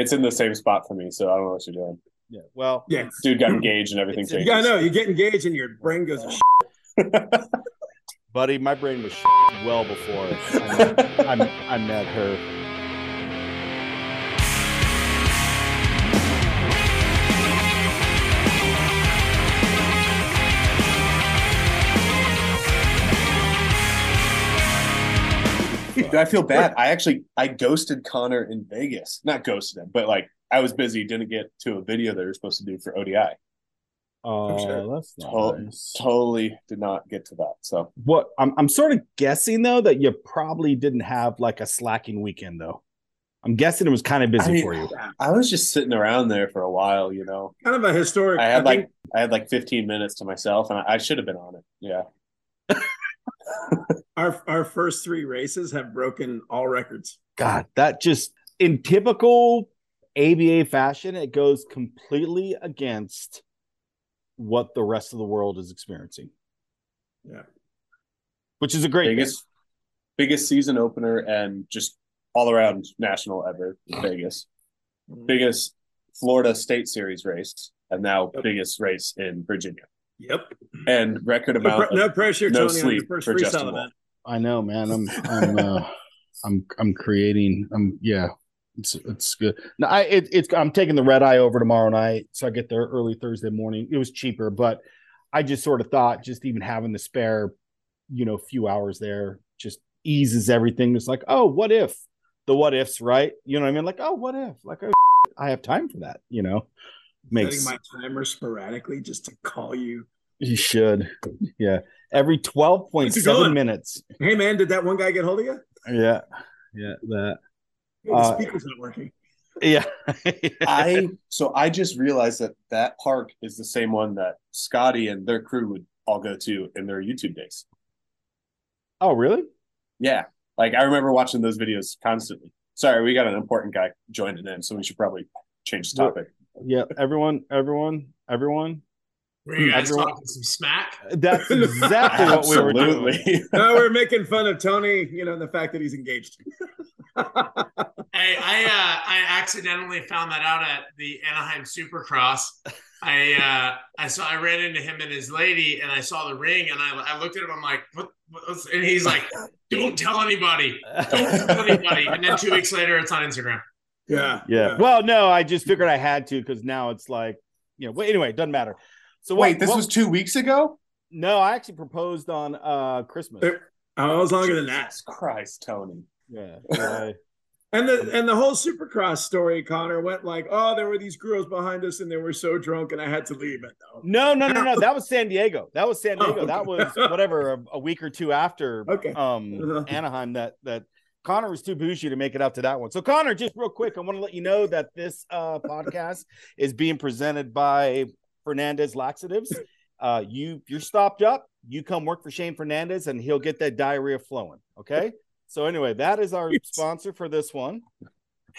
it's in the same spot for me, so I don't know what you're doing. Yeah. Well, Yeah. Dude got engaged and everything It's- changed. Yeah, I know. You get engaged and your brain goes. buddy, my brain was well before I met, I, I met her. Dude, I feel bad. I actually I ghosted Connor in Vegas. Not ghosted him, but like I was busy, didn't get to a video they were supposed to do for ODI. Oh, sure. that's To- nice. Totally did not get to that. So What I'm I'm sort of guessing though that you probably didn't have like a slacking weekend though. I'm guessing it was kind of busy I mean, for you. I was just sitting around there for a while, you know. kind of a historic. I had think- like I had like 15 minutes to myself, and I, I should have been on it. Yeah, our our first three races have broken all records. God, that just in typical ABA fashion, it goes completely against what the rest of the world is experiencing, Yeah. which is a great thing. biggest biggest season opener and just all around national ever. Vegas, mm-hmm. biggest Florida State Series race, and now Yep. biggest race in Virginia, Yep. and record No, amount. pre- no pressure, no Tony, on your sleep first for Justin freestyle event. I know, man. I'm I'm uh, I'm I'm creating. I'm yeah. It's it's good. No, I it, it's I'm taking the red eye over tomorrow night, so I get there early Thursday morning. It was cheaper, but I just sort of thought just even having the spare, you know, few hours there just eases everything. It's like, oh, what if the what ifs, right? You know what I mean? Like, oh, what if? Like, oh, I have time for that. You know, makes Setting my timer sporadically just to call you. you should, yeah. Every twelve point How's it seven going? minutes. Hey man, did that one guy get hold of you? Yeah, yeah. That. Hey, the Uh, speaker's not working. Yeah. I so I just realized that that park is the same one that Scotty and their crew would all go to in their YouTube days. oh, really? Yeah, like I remember watching those videos constantly. Sorry, we got an important guy joining in, so we should probably change the topic. Yeah. Everyone, everyone, everyone. Were you guys Everyone- talking some smack? That's exactly what we were doing. Absolutely. no, we're making fun of Tony, you know, and the fact that he's engaged. Hey, I uh, I accidentally found that out at the Anaheim Supercross. I uh, I saw I ran into him and his lady, and I saw the ring, and I, I looked at him. I'm like, what? what's, and he's like, don't tell anybody, don't tell anybody. And then two weeks later, it's on Instagram. Yeah. yeah. Well, no, I just figured I had to because now it's like, you know, well, anyway, it doesn't matter. So what- Wait, this what- was two weeks ago. no, I actually proposed on uh Christmas. Oh, it was longer than that. Jesus Christ, Tony. Yeah. so I- And the and the whole Supercross story, Connor, went like, oh, there were these girls behind us, and they were so drunk, and I had to leave it. though. no, no, no, no. That was San Diego. That was San Oh, Diego. That was whatever a, a week or two after Okay. um Uh-huh. Anaheim that that Connor was too bougie to make it out to that one. So Connor, just real quick, I want to let you know that this uh podcast is being presented by Fernandez Laxatives. Uh you you're stopped up, you come work for Shane Fernandez and he'll get that diarrhea flowing. Okay. So anyway, that is our sponsor for this one.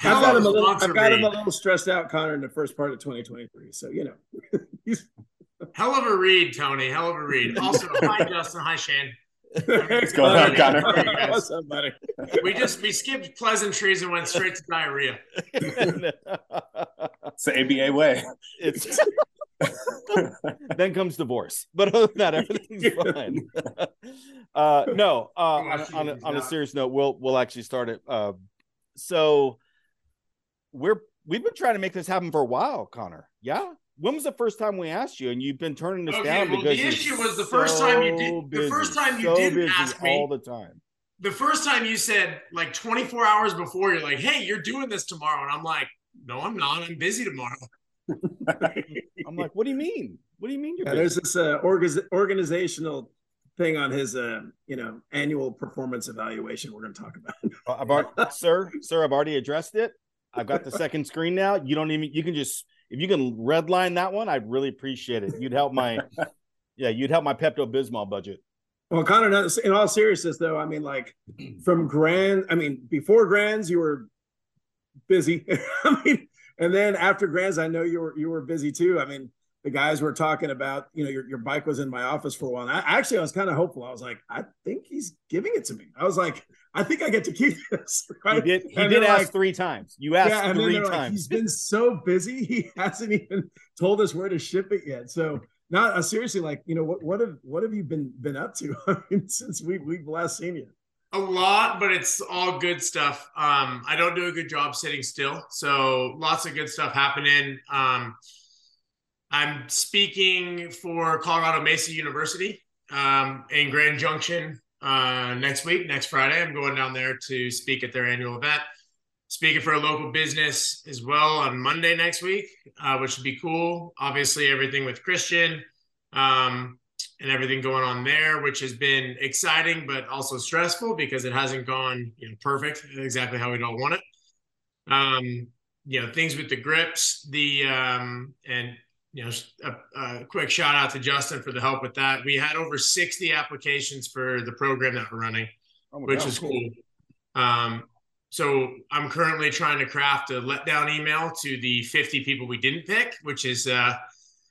I've got him a little. I've got him a little stressed out, Connor, in the first part of 2023. So you know, Hell of a read, Tony. Hell of a read. Also, hi Justin. Hi Shane. What's going on, Connor? What's up, buddy? We just we skipped pleasantries and went straight to diarrhea. It's the ABA way. it's then comes divorce. But other than that, everything's fine. uh, no, uh, on, a- on, a, on a serious note, we'll we'll actually start it. Uh, so we're we've been trying to make this happen for a while, Connor. Yeah. When was the first time we asked you? And you've been turning this Okay, down well, because the issue was the first time you did- so the first time you so didn't ask me- all the time. The first time you said like 24 hours before, you're like, "Hey, you're doing this tomorrow," and I'm like, "No, I'm not. I'm busy tomorrow." I'm like, what do you mean? What do you mean you're Yeah, busy? there's this uh, orga- organizational thing on his, uh, you know, annual performance evaluation. We're going to talk about. Uh, I've already, sir, sir, I've already addressed it. I've got the second screen now. You don't even. You can just if you can redline that one, I'd really appreciate it. You'd help my, yeah, you'd help my Pepto Bismol budget. Well, Connor, no, in all seriousness, though, I mean, like from Grand, I mean, before Grands, you were busy. I mean, and then after Grands, I know you were you were busy too. I mean, the guys were talking about, you know, your, your bike was in my office for a while. And I actually I was kind of hopeful. I was like, I think he's giving it to me. I was like, I think I get to keep this. Right? He did. He did ask like- three times. You asked yeah, three they're like, times. he's been so busy, he hasn't even told us where to ship it yet. So, not uh, seriously, like you know, what what have what have you been been up to? I mean, since we we've last seen you. A lot, but it's all good stuff. Um, I don't do a good job sitting still, so lots of good stuff happening. Um, I'm speaking for Colorado Mesa University um, in Grand Junction uh, next week, next Friday. I'm going down there to speak at their annual event. Speaking for a local business as well on Monday next week, uh, which would be cool. Obviously, everything with Christian. Um, and everything going on there, which has been exciting but also stressful because it hasn't gone you know perfect exactly how we'd all want it. Um, you know things with the grips, the um, and you know a, a quick shout out to Justin for the help with that. We had over sixty applications for the program that we're running, Oh which God. is cool. Um, so I'm currently trying to craft a letdown email to the 50 people we didn't pick, which is uh,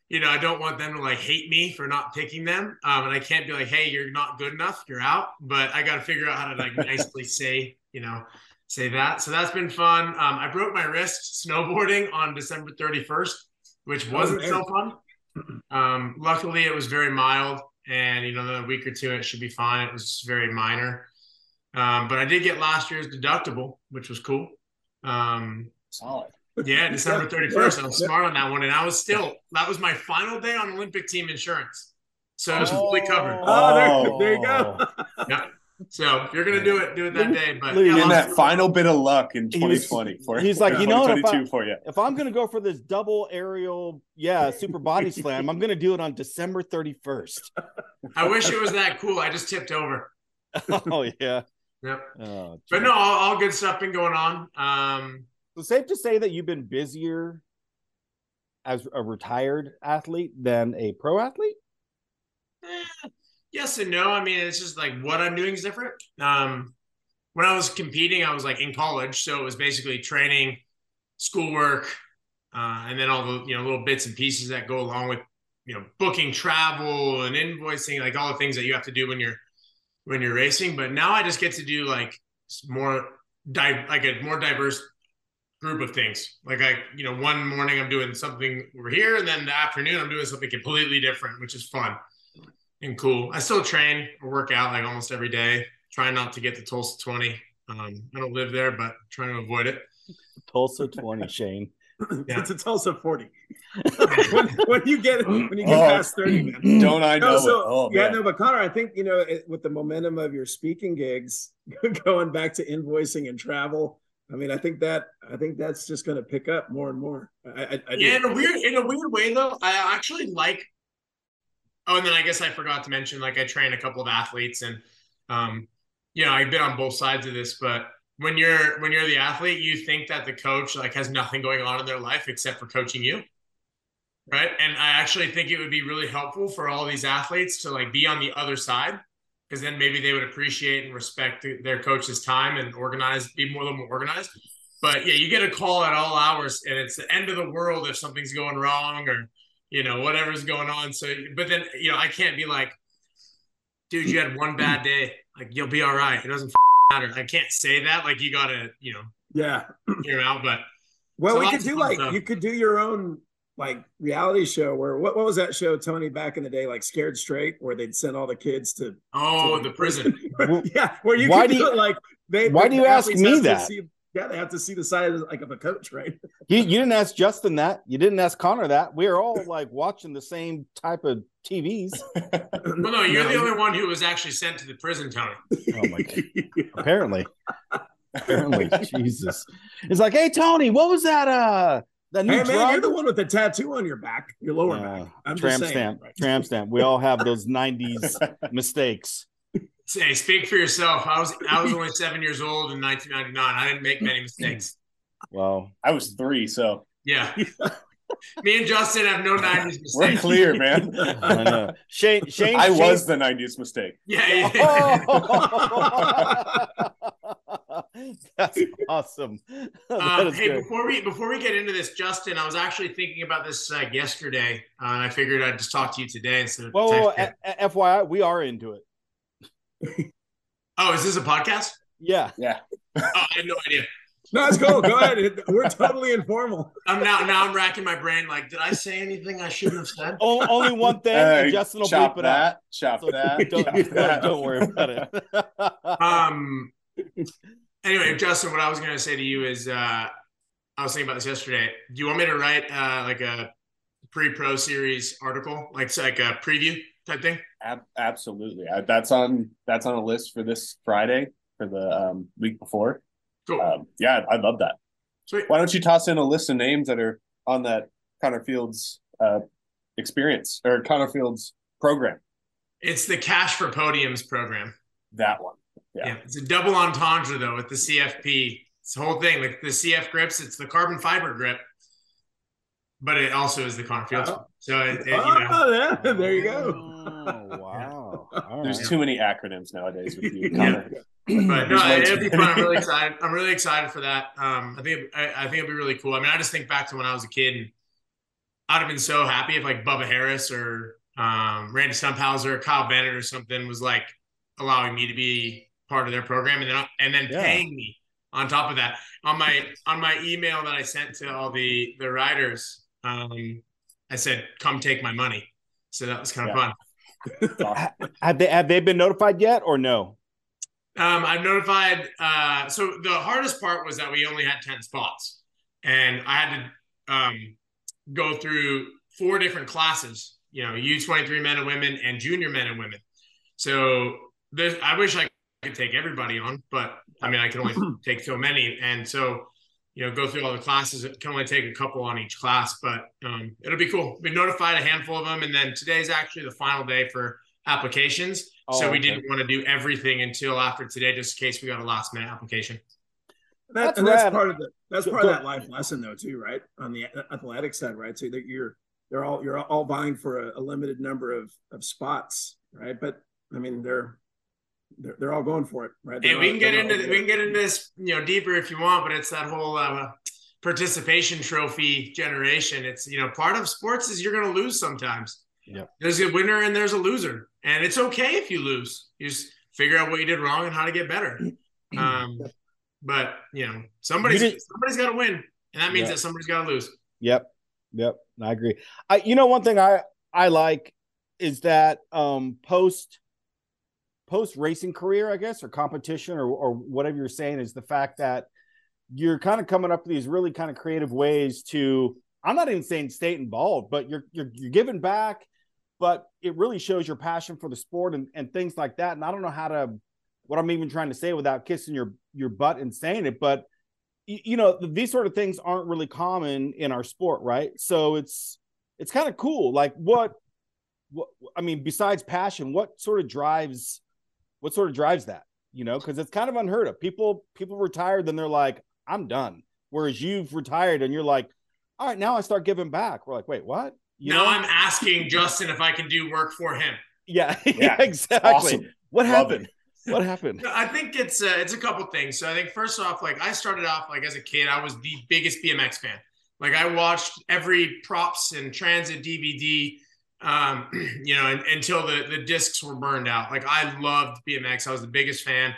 you know, I don't want them to like hate me for not picking them. Um, and I can't be like, hey, you're not good enough, you're out. But I got to figure out how to like nicely say, you know, say that. So that's been fun. Um, I broke my wrist snowboarding on December 31st, which wasn't so fun. Um, luckily, it was very mild, and you know, another week or two, it should be fine. It was very minor. Um, but I did get last year's deductible, which was cool. Um, Solid. yeah, December 31st. I was smart on that one. And I was still, that was my final day on Olympic team insurance. So it was fully covered. Oh, there, Oh. there you go. Yeah. So if you're going to do it, do it that day. But Look yeah, In that final bit of luck in He was- 2020 for he's like, you know what, if I- 2022 for you. If I'm gonna go for this double aerial, yeah, super body slam, I'm gonna do it on December 31st. I wish it was that cool. I just tipped over. oh yeah. Yep. Oh, But no, all, all good stuff been going on. Um, So safe to say that you've been busier as a retired athlete than a pro athlete. eh, yes and no. I mean, it's just like what I'm doing is different. Um, when I was competing, I was like in college, so it was basically training, schoolwork, uh, and then all the you know little bits and pieces that go along with you know booking travel and invoicing, like all the things that you have to do when you're when you're racing. But now I just get to do like more di- like a more diverse group of things. Like I, you know, one morning I'm doing something over here, and then the afternoon I'm doing something completely different, which is fun and cool. I still train or work out like almost every day. Try not to get to Tulsa 20. Um, I don't live there, but trying to avoid it. Tulsa 20, Shane. Yeah. It's a Tulsa 40. when, when you get when you get Oh. past 30, man. Don't I know No, it? so Oh, yeah, man. no, but Connor, I think you know, it, with the momentum of your speaking gigs, going back to invoicing and travel. I mean, I think that I think that's just going to pick up more and more. I, I, I. Yeah, in a weird in a weird way though, I actually like. Oh, and then I guess I forgot to mention, like I train a couple of athletes, and um, you know, I've been on both sides of this, but when you're when you're the athlete, you think that the coach like has nothing going on in their life except for coaching you, right? And I actually think it would be really helpful for all these athletes to like be on the other side, because then maybe they would appreciate and respect their coach's time and organize, be more little more organized. But yeah, you get a call at all hours, and it's the end of the world if something's going wrong or you know whatever's going on. So, but then you know I can't be like, dude, you had one bad day, like you'll be all right. It doesn't matter. I can't say that. Like you gotta, you know, yeah. hear him out. But Well, So we could do like stuff. you could do your own like reality show where what, what was that show Tony back in the day like Scared Straight where they'd send all the kids to oh, to the prison. yeah where you Why could do do you- it like they why do you ask me that? see- yeah they have to see the side of, like of a coach right You, you didn't ask Justin that. You didn't ask Connor that. We are all like watching the same type of TVs. Well, no, you're the only one who was actually sent to the prison, Tony. Oh my god. Apparently. Apparently. Jesus. It's like, hey Tony, what was that uh that new hey man drug? you're the one with the tattoo on your back your lower Yeah. back I'm tramp just saying stamp. Tramp stamp. We all have those 90s mistakes. Say, speak for yourself. I was I was only seven years old in 1999. I didn't make many mistakes. Well, I was three, so Yeah. Me and Justin have no 90s mistakes. we're clear, man. I know. Shane Shane I Shane- was the 90s mistake. Yeah. yeah. Oh! That's awesome. That Um, is hey, great. before we before we get into this, Justin, I was actually thinking about this uh, yesterday, uh, and I figured I'd just talk to you today instead of. A- FYI, we are into it. Oh, is this a podcast? Yeah. Yeah. Oh, I had no idea. No, it's cool. Go ahead. We're totally informal. I'm now now I'm racking my brain. Like, did I say anything I shouldn't have said? O- only one thing, Hey, Justin will chop bleep it out. Chop So that. don't, chop don't, that. don't worry about it. Um. Anyway, Justin, what I was gonna say to you is, uh, I was thinking about this yesterday. Do you want me to write uh, like a pre-pro series article, like it's like a preview type thing? Ab- absolutely. I, that's on that's on a list for this Friday for the um, week before. Cool. Um, yeah, I'd love that. Sweet. Why don't you toss in a list of names that are on that Connor Fields uh, experience or Connor Fields program? It's the Cash for Podiums program. That one. Yeah. Yeah. it's a double entendre though with the CFP. It's the whole thing. Like the CF grips, it's the carbon fiber grip, but it also is the Connor Fields. Oh. So it, it, you know, Oh, yeah. There you go. Oh, wow. All There's right. too many acronyms nowadays with you, Yeah. But no, it'll be fun. I'm really excited. I'm really excited for that. Um, I think I, I think it'll be really cool. I mean, I just think back to when I was a kid, and I'd have been so happy if like Bubba Harris or um, Randy Stumpfhauser or Kyle Bennett or something was like allowing me to be part of their program, and then and then Yeah. paying me on top of that on my on my email that I sent to all the the riders. Um, I said, "Come take my money." So that was kind of Yeah. fun. Have they have they been notified yet or no? Um, I've notified. Uh, so the hardest part was that we only had ten spots, and I had to um, go through four different classes. You know, U twenty three men and women and junior men and women. So I wish I could take everybody on, but I mean, I can only take so many, and so you know, go through all the classes. It can only take a couple on each class, but um, it'll be cool. We notified a handful of them, and then today's actually the final day for applications. so Oh, we okay. didn't want to do everything until after today, just in case we got a last minute application. That, That's and that's part of the that's part of that life lesson though too, right? On the athletic side, right? So that you're they're all you're all vying for a, a limited number of of spots, right? But I mean they're they're, they're all going for it, right? Hey, They're we all- can get into we can get into this, you know, deeper if you want, but it's that whole uh, participation trophy generation. It's you know, part of sports is you're going to lose sometimes. Yep. There's a winner and there's a loser, and it's okay if you lose. You just figure out what you did wrong and how to get better. Um, but you know, somebody's You somebody's got to win, and that means Yeah. that somebody's got to lose. Yep. Yep. I agree. I you know one thing I I like is that um post post racing career, I guess, or competition or or whatever you're saying is the fact that you're kind of coming up with these really kind of creative ways to I'm not even saying stay involved, but you're you're you're giving back, but it really shows your passion for the sport and, and things like that. And I don't know how to what I'm even trying to say without kissing your your butt and saying it, but you know these sort of things aren't really common in our sport right so it's it's kind of cool like what what i mean besides passion what sort of drives what sort of drives that you know because it's kind of unheard of. People people retire, then they're like i'm done. Whereas you've retired and you're like all right now i start giving back. We're like wait what? You now know? I'm asking Justin if I can do work for him. yeah Yeah, yeah exactly. Awesome. what Love happened? What happened? I think it's uh, it's a couple things. So I think first off, like I started off like as a kid, I was the biggest BMX fan. Like I watched every props and transit DVD, um, you know, un- until the the discs were burned out. Like I loved BMX. I was the biggest fan.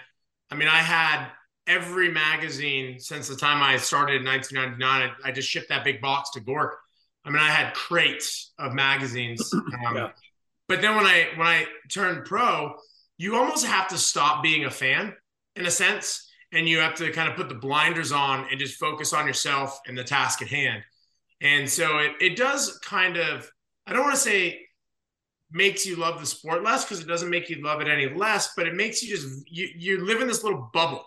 I mean, I had every magazine since the time I started in 1999. I, I just shipped that big box to Gork. I mean, I had crates of magazines. Um, Yeah. But then when I when I turned pro, you almost have to stop being a fan in a sense, and you have to kind of put the blinders on and just focus on yourself and the task at hand. And so it it does kind of I don't want to say makes you love the sport less because it doesn't make you love it any less, but it makes you just you you live in this little bubble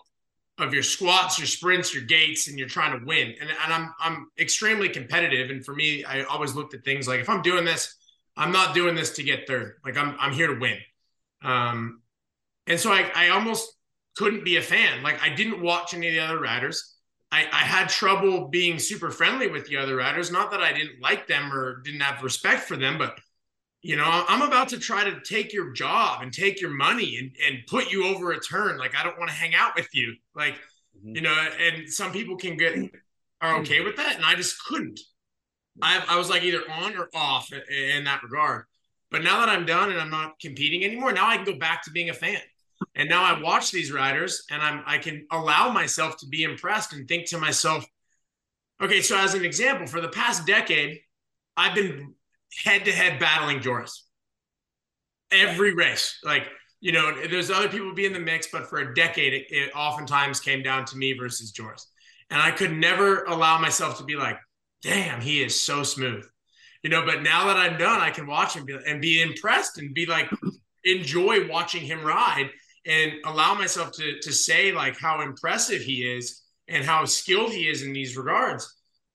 of your squats, your sprints, your gates, and you're trying to win. And, and I'm I'm extremely competitive. And for me, I always looked at things like if I'm doing this, I'm not doing this to get third. Like I'm I'm here to win. Um, and so I I almost couldn't be a fan. Like I didn't watch any of the other riders. I, I had trouble being super friendly with the other riders. Not that I didn't like them or didn't have respect for them, but you know, I'm about to try to take your job and take your money and, and put you over a turn. Like, I don't want to hang out with you. Like, mm-hmm. you know, and some people can get are okay with that, and I just couldn't. I, I was like either on or off in, in that regard. But now that I'm done and I'm not competing anymore, now I can go back to being a fan. And now I watch these riders and I'm I can allow myself to be impressed and think to myself, okay, so as an example, for the past decade, I've been head to head battling Joris. Every race. Like, you know, there's other people be in the mix, but for a decade, it, it oftentimes came down to me versus Joris. And I could never allow myself to be like, damn, he is so smooth. You know, but now that I'm done, I can watch him be, and be impressed and be like, enjoy watching him ride and allow myself to to say like how impressive he is and how skilled he is in these regards.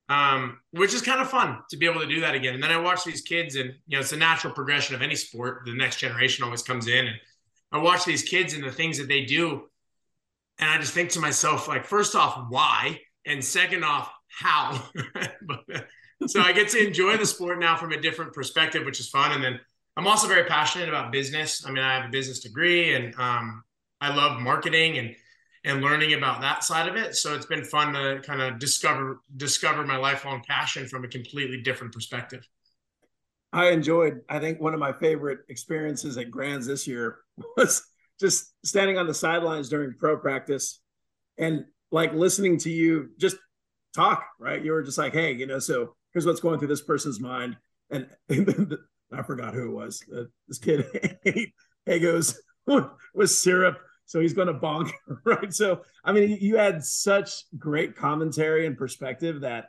Um, which is kind of fun to be able to do that again. And then I watch these kids, and you know, it's a natural progression of any sport. The next generation always comes in, and I watch these kids and the things that they do, and I just think to myself, like, first off, why, and second off, how. so I get to enjoy the sport now from a different perspective, which is fun. And then I'm also very passionate about business. I mean, I have a business degree, and um, I love marketing and and learning about that side of it. So it's been fun to kind of discover discover my lifelong passion from a completely different perspective. I enjoyed. I think one of my favorite experiences at Grands this year was just standing on the sidelines during pro practice and like listening to you just talk. Right, you were just like, "Hey, you know, so here's what's going through this person's mind," and, and I forgot who it was. Uh, this kid ate goes with syrup so he's going to bonk, right? So, I mean, you had such great commentary and perspective that,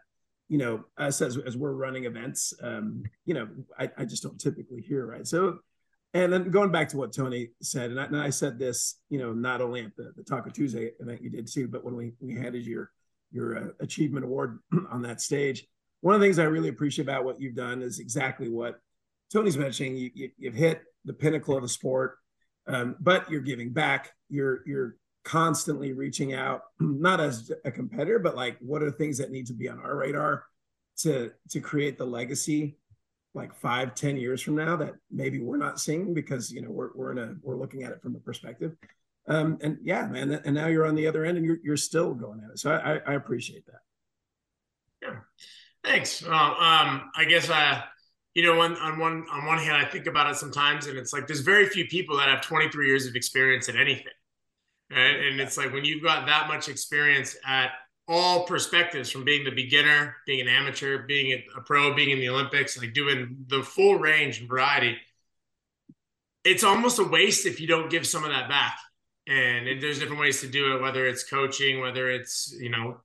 you know, us as, as we're running events, um, you know, I, I just don't typically hear, right? So, and then going back to what Tony said, and I, and I said this, you know, not only at the, the Taco Tuesday event you did too, but when we, we handed your, your uh, achievement award on that stage, one of the things I really appreciate about what you've done is exactly what Tony's mentioning. You, you, you've hit the pinnacle of the sport um, but you're giving back. You're you're constantly reaching out, not as a competitor, but like what are things that need to be on our radar to to create the legacy like five, ten years from now that maybe we're not seeing because you know we're we're in a we're looking at it from a perspective. Um, and yeah, man, and now you're on the other end and you're you're still going at it. So I, I appreciate that. Yeah, thanks. Well, um, I guess uh, you know, on, on one on one hand, I think about it sometimes, and it's like there's very few people that have 23 years of experience at anything, right? And it's like when you've got that much experience at all perspectives, from being the beginner, being an amateur, being a pro, being in the Olympics, like doing the full range and variety, it's almost a waste if you don't give some of that back. And, and there's different ways to do it, whether it's coaching, whether it's you know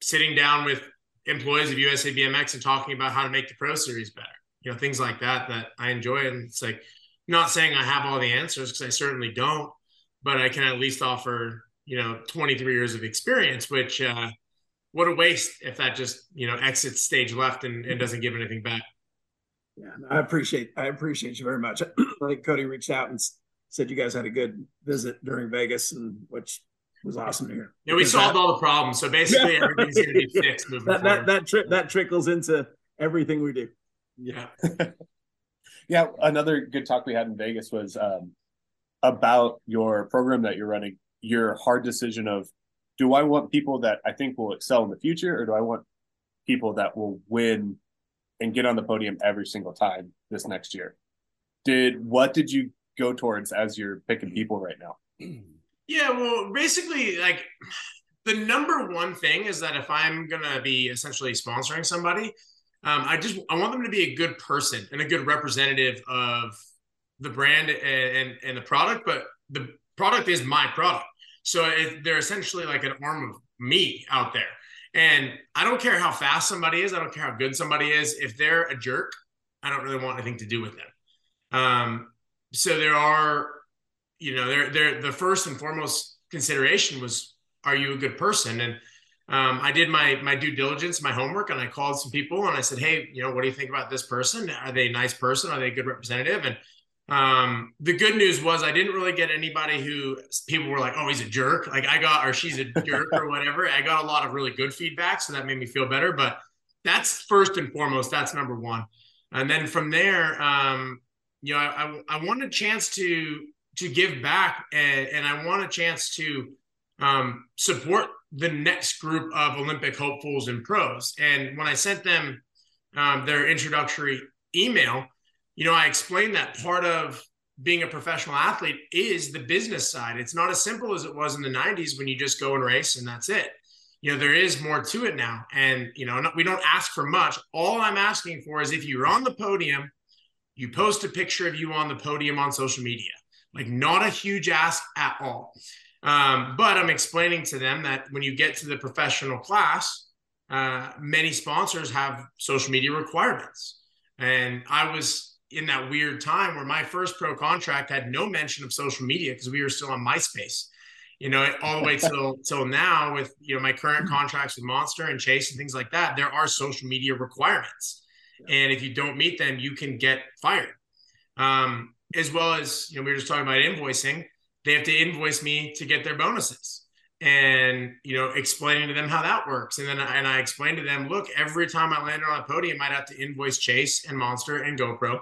sitting down with employees of USA BMX and talking about how to make the Pro Series better you know things like that that I enjoy. And it's like not saying I have all the answers because I certainly don't, but I can at least offer you know 23 years of experience, which uh, what a waste if that just you know exits stage left and, and doesn't give anything back. Yeah, I appreciate I appreciate you very much. I think Cody reached out and said you guys had a good visit during Vegas, and which was awesome to hear. Yeah, we solved that, all the problems. So basically, everything's going to be fixed moving that, forward. That that, tri- that trickles into everything we do. Yeah. yeah. Another good talk we had in Vegas was um, about your program that you're running, your hard decision of do I want people that I think will excel in the future or do I want people that will win and get on the podium every single time this next year? Did what did you go towards as you're picking people right now? Yeah, well, basically, like the number one thing is that if I'm gonna be essentially sponsoring somebody, um, I just I want them to be a good person and a good representative of the brand and, and, and the product, but the product is my product. So if they're essentially like an arm of me out there. And I don't care how fast somebody is, I don't care how good somebody is. If they're a jerk, I don't really want anything to do with them. Um, so there are, you know, they're, they're the first and foremost consideration was, are you a good person? And um, I did my my due diligence, my homework, and I called some people and I said, "Hey, you know, what do you think about this person? Are they a nice person? Are they a good representative?" And um, the good news was I didn't really get anybody who people were like, "Oh, he's a jerk." Like I got, or she's a jerk, or whatever. I got a lot of really good feedback, so that made me feel better. But that's first and foremost. That's number one. And then from there, um, you know, I, I, I want a chance to to give back, and, and I want a chance to um, support the next group of Olympic hopefuls and pros. And when I sent them um, their introductory email, you know, I explained that part of being a professional athlete is the business side. It's not as simple as it was in the 90s when you just go and race and that's it. You know, there is more to it now. And, you know, we don't ask for much. All I'm asking for is if you're on the podium, you post a picture of you on the podium on social media. Like, not a huge ask at all. Um, but I'm explaining to them that when you get to the professional class, uh, many sponsors have social media requirements. And I was in that weird time where my first pro contract had no mention of social media because we were still on MySpace. You know, all the way till till now with you know my current contracts with Monster and Chase and things like that, there are social media requirements, and if you don't meet them, you can get fired. Um, as well as you know, we were just talking about invoicing. They have to invoice me to get their bonuses and you know explaining to them how that works. And then and i explained to them look every time i landed on a podium i'd have to invoice chase and monster and gopro.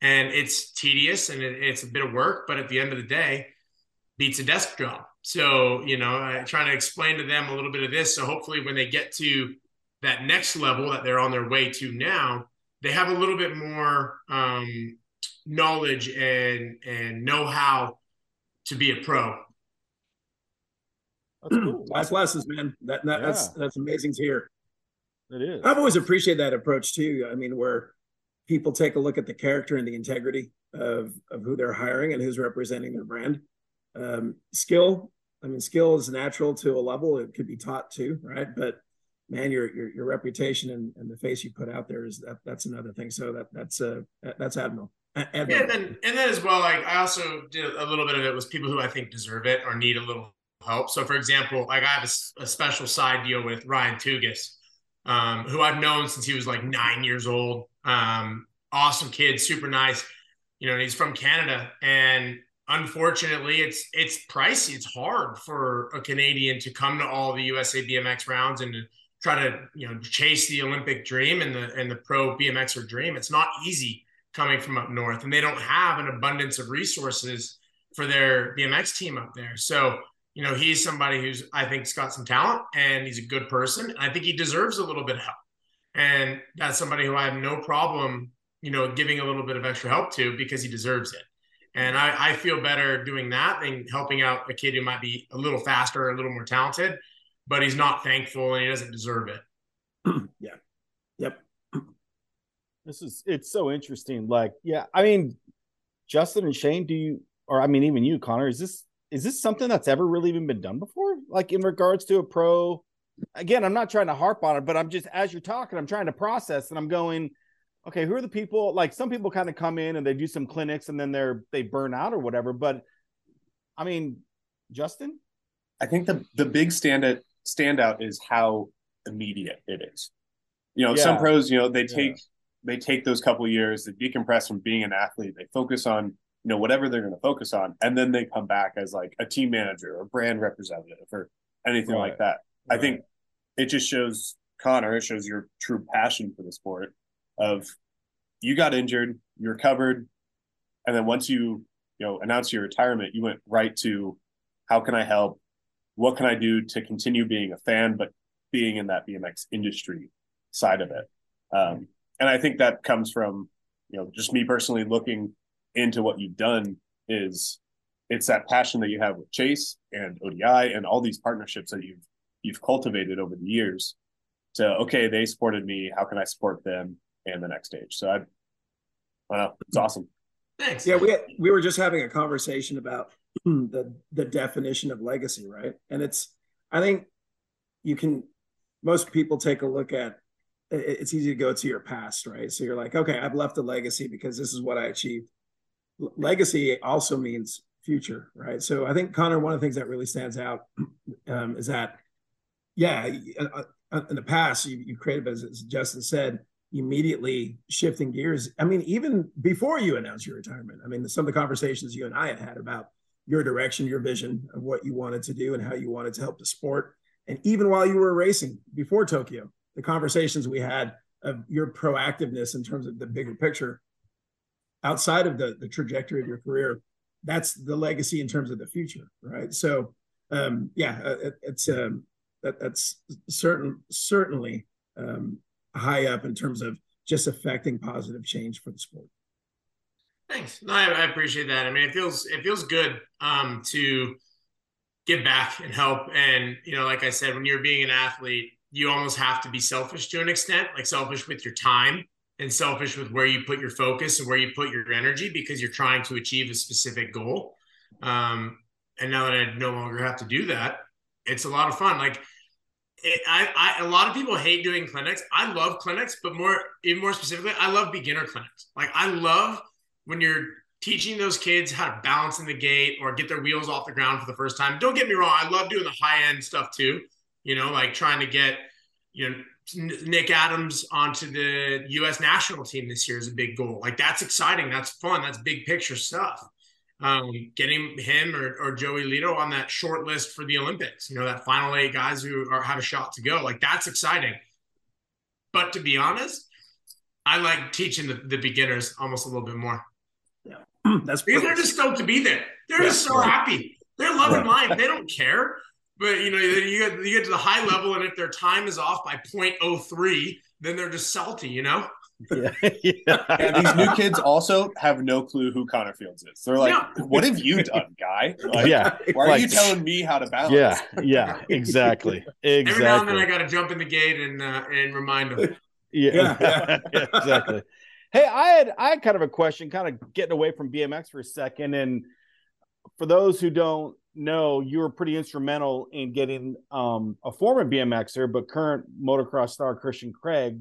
And it's tedious and it, it's a bit of work but at the end of the day beats a desk job. So you know i trying to explain to them a little bit of this. So hopefully when they get to that next level that they're on their way to now they have a little bit more um, knowledge and and know how to be a pro that's cool. Life lessons, man. That, that yeah. that's that's amazing to hear. It is. I've always appreciated that approach too. I mean, where people take a look at the character and the integrity of of who they're hiring and who's representing their brand. Um, skill, I mean, skill is natural to a level. It could be taught too, right? But man, your your, your reputation and, and the face you put out there is that that's another thing. So that that's uh that's admirable. Admirable. Yeah, and then and then as well, like I also did a little bit of it with people who I think deserve it or need a little help. So, for example, like I have a, a special side deal with Ryan Tugas, um, who I've known since he was like nine years old. Um, awesome kid, super nice. You know, he's from Canada, and unfortunately, it's it's pricey. It's hard for a Canadian to come to all the USA BMX rounds and to try to you know chase the Olympic dream and the and the pro BMXer dream. It's not easy coming from up north, and they don't have an abundance of resources for their BMX team up there. So you know, he's somebody who's I think's got some talent and he's a good person. I think he deserves a little bit of help. And that's somebody who I have no problem, you know, giving a little bit of extra help to because he deserves it. And I, I feel better doing that than helping out a kid who might be a little faster, a little more talented, but he's not thankful and he doesn't deserve it. This is it's so interesting. Like, yeah, I mean, Justin and Shane, do you or I mean even you, Connor, is this is this something that's ever really even been done before? Like in regards to a pro? Again, I'm not trying to harp on it, but I'm just as you're talking, I'm trying to process and I'm going, okay, who are the people? Like some people kind of come in and they do some clinics and then they're they burn out or whatever. But I mean, Justin? I think the the big standout standout is how immediate it is. You know, yeah. some pros, you know, they take yeah. They take those couple years, they decompress from being an athlete, they focus on you know whatever they're going to focus on and then they come back as like a team manager or brand representative or anything right. like that right. i think it just shows connor it shows your true passion for the sport of you got injured you're covered and then once you you know announce your retirement you went right to how can i help what can i do to continue being a fan but being in that bmx industry side of it um, and i think that comes from you know just me personally looking into what you've done is it's that passion that you have with Chase and ODI and all these partnerships that you've you've cultivated over the years to okay they supported me. How can I support them and the next stage? So I well it's awesome. Thanks. Yeah we had, we were just having a conversation about the the definition of legacy right? And it's I think you can most people take a look at it's easy to go to your past right so you're like okay I've left a legacy because this is what I achieved legacy also means future, right? So I think Connor, one of the things that really stands out um, is that, yeah, uh, uh, in the past you, you created, as Justin said, immediately shifting gears. I mean, even before you announced your retirement, I mean, some of the conversations you and I had had about your direction, your vision of what you wanted to do and how you wanted to help the sport. And even while you were racing before Tokyo, the conversations we had of your proactiveness in terms of the bigger picture outside of the, the trajectory of your career, that's the legacy in terms of the future, right? So, um, yeah, uh, it, it's um, that that's certain certainly um, high up in terms of just affecting positive change for the sport. Thanks. No, I, I appreciate that. I mean, it feels it feels good um, to give back and help. And you know, like I said, when you're being an athlete, you almost have to be selfish to an extent, like selfish with your time and selfish with where you put your focus and where you put your energy because you're trying to achieve a specific goal. Um, and now that I no longer have to do that, it's a lot of fun. Like it, I, I, a lot of people hate doing clinics. I love clinics, but more, even more specifically, I love beginner clinics. Like I love when you're teaching those kids how to balance in the gate or get their wheels off the ground for the first time. Don't get me wrong, I love doing the high end stuff too. You know, like trying to get you know Nick Adams onto the U.S. national team this year is a big goal. Like that's exciting. That's fun. That's big picture stuff. Um, getting him or, or Joey Lito on that short list for the Olympics, you know, that final eight guys who are, have a shot to go. Like that's exciting. But to be honest, I like teaching the, the beginners almost a little bit more. Yeah, that's because they're just stoked to be there. They're yeah, just so happy. They're loving life. They don't care. But you know, you get you get to the high level, and if their time is off by 0.03, then they're just salty. You know. Yeah. yeah. yeah. These new kids also have no clue who Connor Fields is. They're like, yeah. "What have you done, guy? Like, yeah. Why are like, you telling me how to balance?" Yeah. Yeah. Exactly. Exactly. Every now and then, I got to jump in the gate and uh, and remind them. Yeah. yeah. exactly. Hey, I had I had kind of a question, kind of getting away from BMX for a second, and for those who don't know, you were pretty instrumental in getting um, a former BMXer, but current motocross star Christian Craig,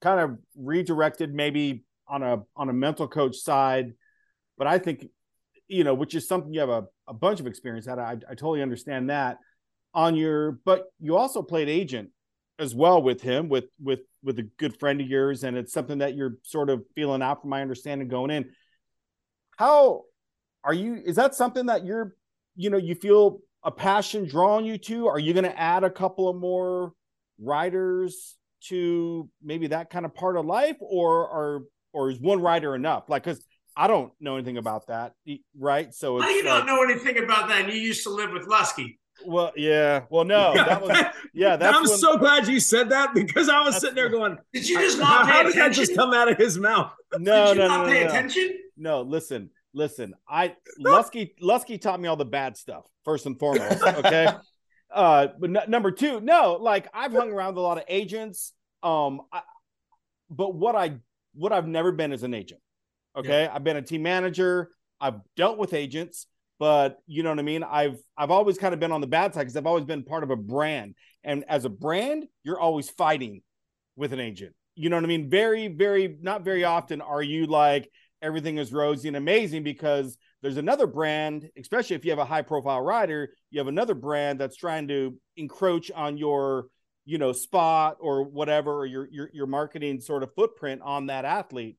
kind of redirected maybe on a on a mental coach side. But I think, you know, which is something you have a, a bunch of experience at. I, I totally understand that on your, but you also played agent as well with him with with with a good friend of yours, and it's something that you're sort of feeling out from my understanding going in. How are you? Is that something that you're you know you feel a passion drawing you to? Are you going to add a couple of more riders to maybe that kind of part of life, or or or is one rider enough? Like, because I don't know anything about that, right? So how do you like, not know anything about that? And you used to live with Lusky. Well, yeah. Well, no, that was yeah. That's I'm when, so glad you said that because I was sitting there going, "Did you just not? How, did that just come out of his mouth? No, did no, no, not no, pay no, attention. No, listen listen, I Lusky Lusky taught me all the bad stuff first and foremost. Okay. uh, but n- number two, no, like I've hung around with a lot of agents. Um, I, but what I what I've never been is an agent. Okay, yeah. I've been a team manager. I've dealt with agents, but you know what I mean. I've I've always kind of been on the bad side because I've always been part of a brand, and as a brand, you're always fighting with an agent. You know what I mean? Very, very, not very often are you like, everything is rosy and amazing because there's another brand, especially if you have a high profile rider, you have another brand that's trying to encroach on your, you know, spot or whatever, or your your your marketing sort of footprint on that athlete.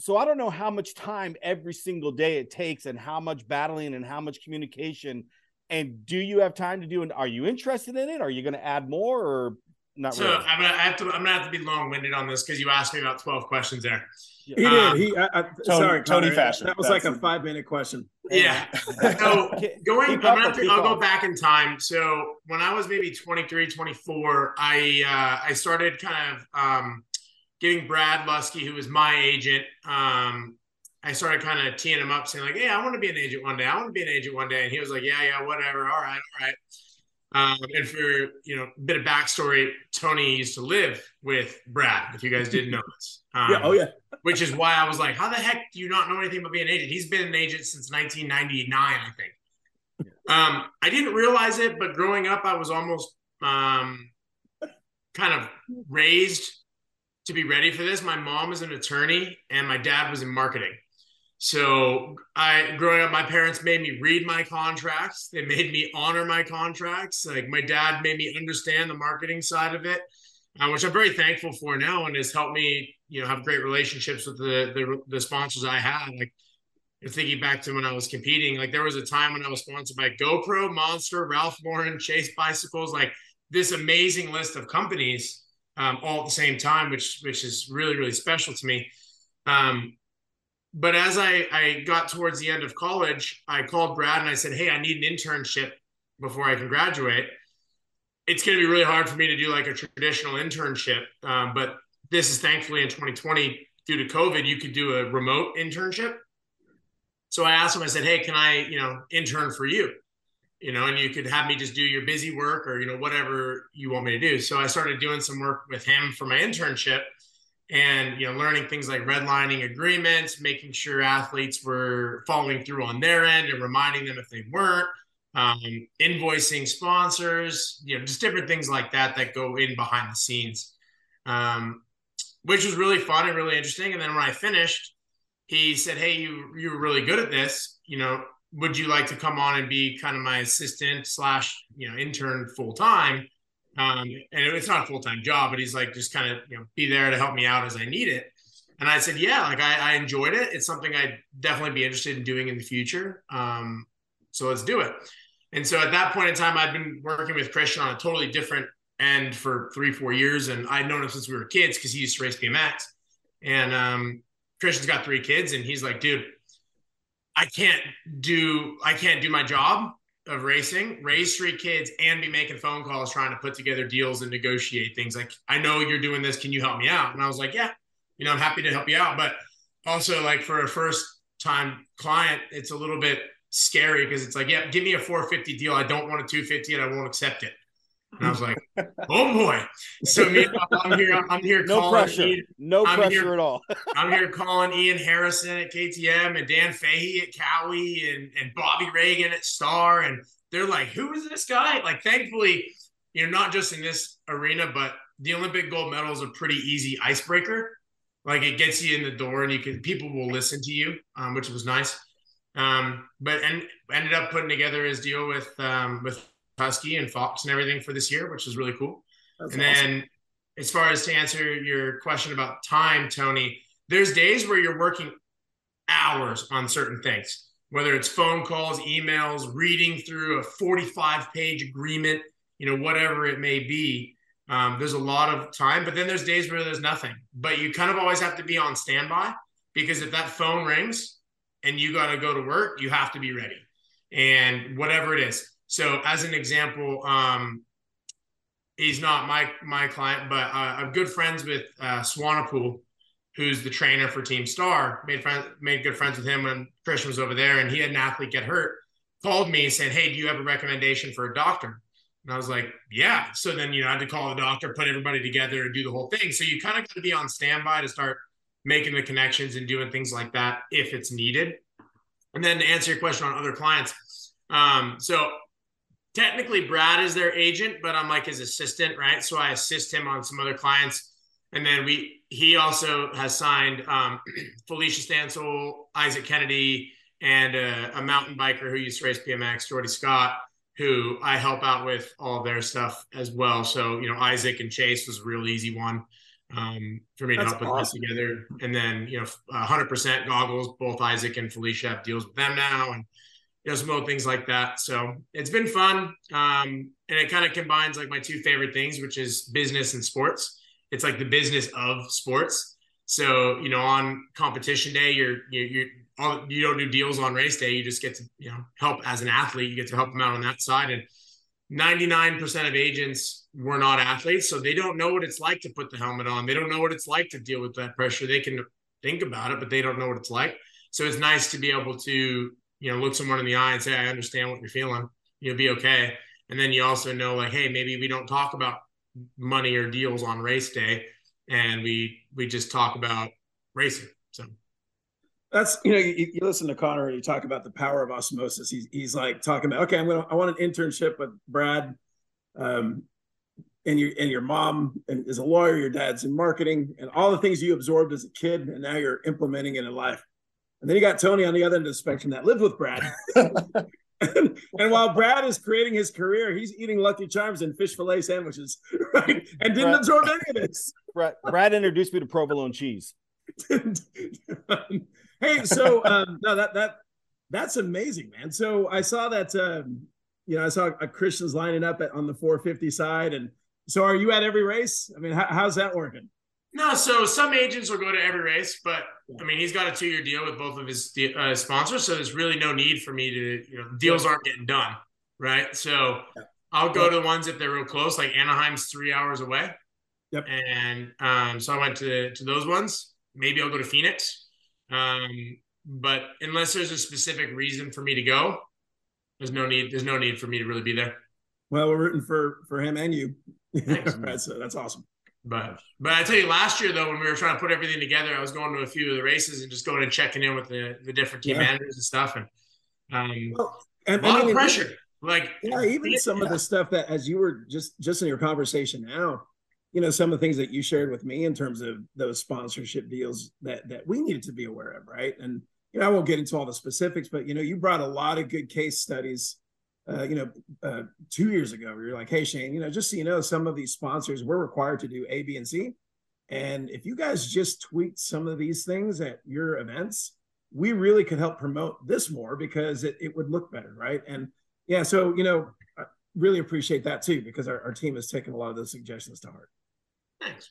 So I don't know how much time every single day it takes and how much battling and how much communication. And do you have time to do And Are you interested in it? Are you going to add more or not so really. I'm gonna have to I'm gonna have to be long winded on this because you asked me about 12 questions there. He um, did. He I, I, Tony, sorry, Tony fashion. That was That's like a five minute question. Yeah. so going, I'm gonna have to, I'll go back in time. So when I was maybe 23, 24, I uh, I started kind of um, getting Brad Lusky, who was my agent. Um, I started kind of teeing him up, saying like, "Hey, I want to be an agent one day. I want to be an agent one day." And he was like, "Yeah, yeah, whatever. All right, all right." Um, and for you know a bit of backstory, Tony used to live with Brad. If you guys didn't know this, um, yeah, oh yeah. which is why I was like, how the heck do you not know anything about being an agent? He's been an agent since 1999, I think. Um, I didn't realize it, but growing up, I was almost um, kind of raised to be ready for this. My mom was an attorney, and my dad was in marketing. So I growing up, my parents made me read my contracts. They made me honor my contracts. Like my dad made me understand the marketing side of it, uh, which I'm very thankful for now, and has helped me, you know, have great relationships with the the, the sponsors I had. Like thinking back to when I was competing, like there was a time when I was sponsored by GoPro, Monster, Ralph Lauren, Chase Bicycles, like this amazing list of companies um, all at the same time, which which is really really special to me. Um, but as I, I got towards the end of college, I called Brad and I said, Hey, I need an internship before I can graduate. it's going to be really hard for me to do like a traditional internship. Um, but this is thankfully in 2020 due to COVID, you could do a remote internship. So I asked him, I said, Hey, can I, you know, intern for you? You know, and you could have me just do your busy work or, you know, whatever you want me to do. So I started doing some work with him for my internship and, you know, learning things like redlining agreements, making sure athletes were following through on their end and reminding them if they weren't, um, invoicing sponsors, you know, just different things like that that go in behind the scenes, um, which was really fun and really interesting. And then when I finished, he said, "Hey, you you were really good at this. You know, would you like to come on and be kind of my assistant slash you know intern full time?" Um, and it's not a full time job, but he's like, just kind of you know be there to help me out as I need it. And I said, yeah, like I, I enjoyed it. It's something I'd definitely be interested in doing in the future. Um, so let's do it. And so at that point in time, I'd been working with Christian on a totally different end for three, four years. And I'd known him since we were kids because he used to race BMX. And um, Christian's got three kids, and he's like, dude, I can't do I can't do my job of racing, raise three kids, and be making phone calls trying to put together deals and negotiate things. Like, I know you're doing this. Can you help me out? And I was like, yeah, you know, I'm happy to help you out. But also, like for a first time client, it's a little bit scary because it's like, yeah, give me a 450 deal. I don't want a 250 and I won't accept it. And I was like, oh boy. So me, I'm here, I'm here no calling pressure. Ian, no I'm pressure here- at all. I'm here calling Ian Harrison at KTM and Dan Fahey at Cowie and, and Bobby Regan at Star. And they're like, who is this guy? Like, thankfully, you know, not just in this arena, but the Olympic gold medal is a pretty easy icebreaker. Like it gets you in the door and you can, people will listen to you, um, which was nice. Um, but and ended up putting together his deal with, um, with Husky and Fox and everything for this year, which was really cool. That's and awesome. then, as far as to answer your question about time, Tony, there's days where you're working hours on certain things, whether it's phone calls, emails, reading through a 45 page agreement, you know, whatever it may be. Um, there's a lot of time, but then there's days where there's nothing. But you kind of always have to be on standby because if that phone rings and you got to go to work, you have to be ready and whatever it is. So, as an example, um, he's not my my client, but uh, I'm good friends with uh, Swanepoel, who's the trainer for Team Star. Made friends, made good friends with him when Christian was over there, and he had an athlete get hurt. Called me and said, "Hey, do you have a recommendation for a doctor?" And I was like, "Yeah." So then you know I had to call the doctor, put everybody together, and do the whole thing. So you kind of got to be on standby to start making the connections and doing things like that if it's needed. And then to answer your question on other clients, um, so technically Brad is their agent, but I'm like his assistant, right? So I assist him on some other clients. And then we he also has signed um, Felicia Stancil, Isaac Kennedy, and a, a mountain biker who used to race BMX, Jordy Scott, who I help out with all their stuff as well. So you know Isaac and Chase was a real easy one um, for me to That's help with this together. And then you know 100% goggles, both Isaac and Felicia have deals with them now, and you know, things like that. So it's been fun. Um, and it kind of combines like my two favorite things, which is business and sports. It's like the business of sports. So, you know, on competition day, you're, you're, you're all, you don't do deals on race day. You just get to, you know, help as an athlete. You get to help them out on that side. And 99% of agents were not athletes. So they don't know what it's like to put the helmet on. They don't know what it's like to deal with that pressure. They can think about it, but they don't know what it's like. So it's nice to be able to you know, look someone in the eye and say, I understand what you're feeling. You'll be okay. And then you also know, like, hey, maybe we don't talk about money or deals on race day, and we we just talk about racing. So That's you know you, you listen to Connor and you talk about the power of osmosis. He's he's like talking about okay, I'm gonna I want an internship with Brad, um, and your and your mom is a lawyer, your dad's in marketing, and all the things you absorbed as a kid, and now you're implementing it in life. And then you got Tony on the other end of the spectrum that lived with Brad. and, and while Brad is creating his career, he's eating Lucky Charms and fish fillet sandwiches, right? And didn't Brad- absorb any of this. Brad, Brad introduced me to provolone cheese. hey, so um, no, that that that's amazing, man. So I saw that um, you know I saw a Christian's lining up at, on the 450 side, and so are you at every race? I mean, how, how's that working? No, so some agents will go to every race, but I mean, he's got a two-year deal with both of his uh, sponsors, so there's really no need for me to, you know, deals aren't getting done, right? So I'll go to the ones if they're real close, like Anaheim's three hours away. Yep. And um, so I went to to those ones. Maybe I'll go to Phoenix. Um, but unless there's a specific reason for me to go, there's no need. There's no need for me to really be there. Well, we're rooting for for him and you. that's uh, that's awesome. But but I tell you, last year though, when we were trying to put everything together, I was going to a few of the races and just going and checking in with the the different team yeah. managers and stuff, and um, well, and, a lot I mean, of pressure. Like yeah, even some yeah. of the stuff that as you were just just in your conversation now, you know, some of the things that you shared with me in terms of those sponsorship deals that that we needed to be aware of, right? And you know, I won't get into all the specifics, but you know, you brought a lot of good case studies. Uh, you know, uh, two years ago, you're like, "Hey, Shane, you know, just so you know, some of these sponsors we're required to do A, B, and C, and if you guys just tweaked some of these things at your events, we really could help promote this more because it, it would look better, right?" And yeah, so you know, I really appreciate that too because our, our team has taken a lot of those suggestions to heart. Thanks.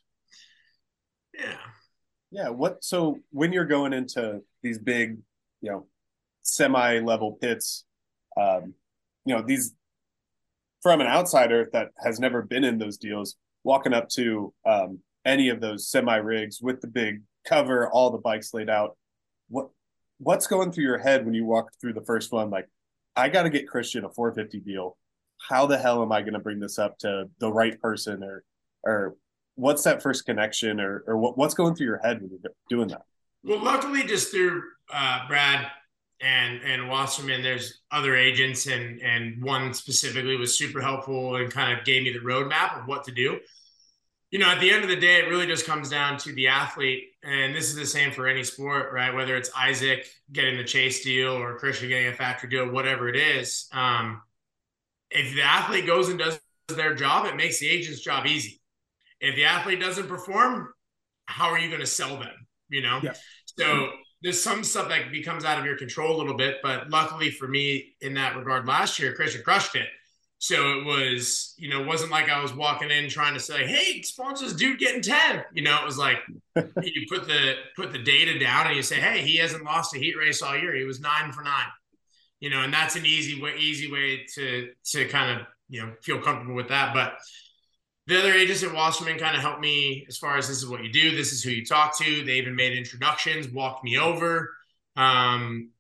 Yeah. Yeah. What so when you're going into these big, you know, semi level pits, um, you know, these from an outsider that has never been in those deals, walking up to um, any of those semi rigs with the big cover, all the bikes laid out, what what's going through your head when you walk through the first one? Like, I got to get Christian a 450 deal. How the hell am I going to bring this up to the right person or or what's that first connection or or what, what's going through your head when you're doing that? Well, luckily, just through uh, Brad and and Wasserman, there's other agents, and and one specifically was super helpful and kind of gave me the roadmap of what to do. You know, at the end of the day, it really just comes down to the athlete, and this is the same for any sport, right? Whether it's Isaac getting the chase deal or Christian getting a factory deal, whatever it is. Um, if the athlete goes and does their job, it makes the agent's job easy. If the athlete doesn't perform, how are you going to sell them? You know? Yeah. So there's some stuff that becomes out of your control a little bit, but luckily for me in that regard last year, Christian crushed it. So it was, you know, it wasn't like I was walking in trying to say, "Hey, sponsors, dude, getting 10. You know, it was like you put the put the data down and you say, "Hey, he hasn't lost a heat race all year. He was nine for nine." You know, and that's an easy way easy way to to kind of you know feel comfortable with that. But the other agents at Wasserman kind of helped me as far as this is what you do, this is who you talk to. They even made introductions, walked me over, um,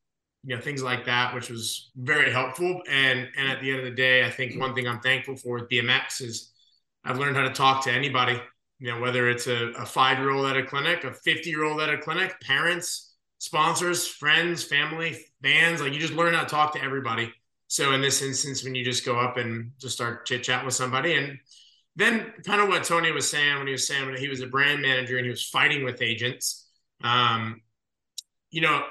you know, things like that, which was very helpful. And and at the end of the day, I think one thing I'm thankful for with BMX is I've learned how to talk to anybody. You know, whether it's a, a five year old at a clinic, a 50 year old at a clinic, parents, sponsors, friends, family, fans, like you just learn how to talk to everybody. So in this instance, when you just go up and just start chit chat with somebody and then kind of what Tony was saying when he was saying when he was a brand manager and he was fighting with agents. Um, you know,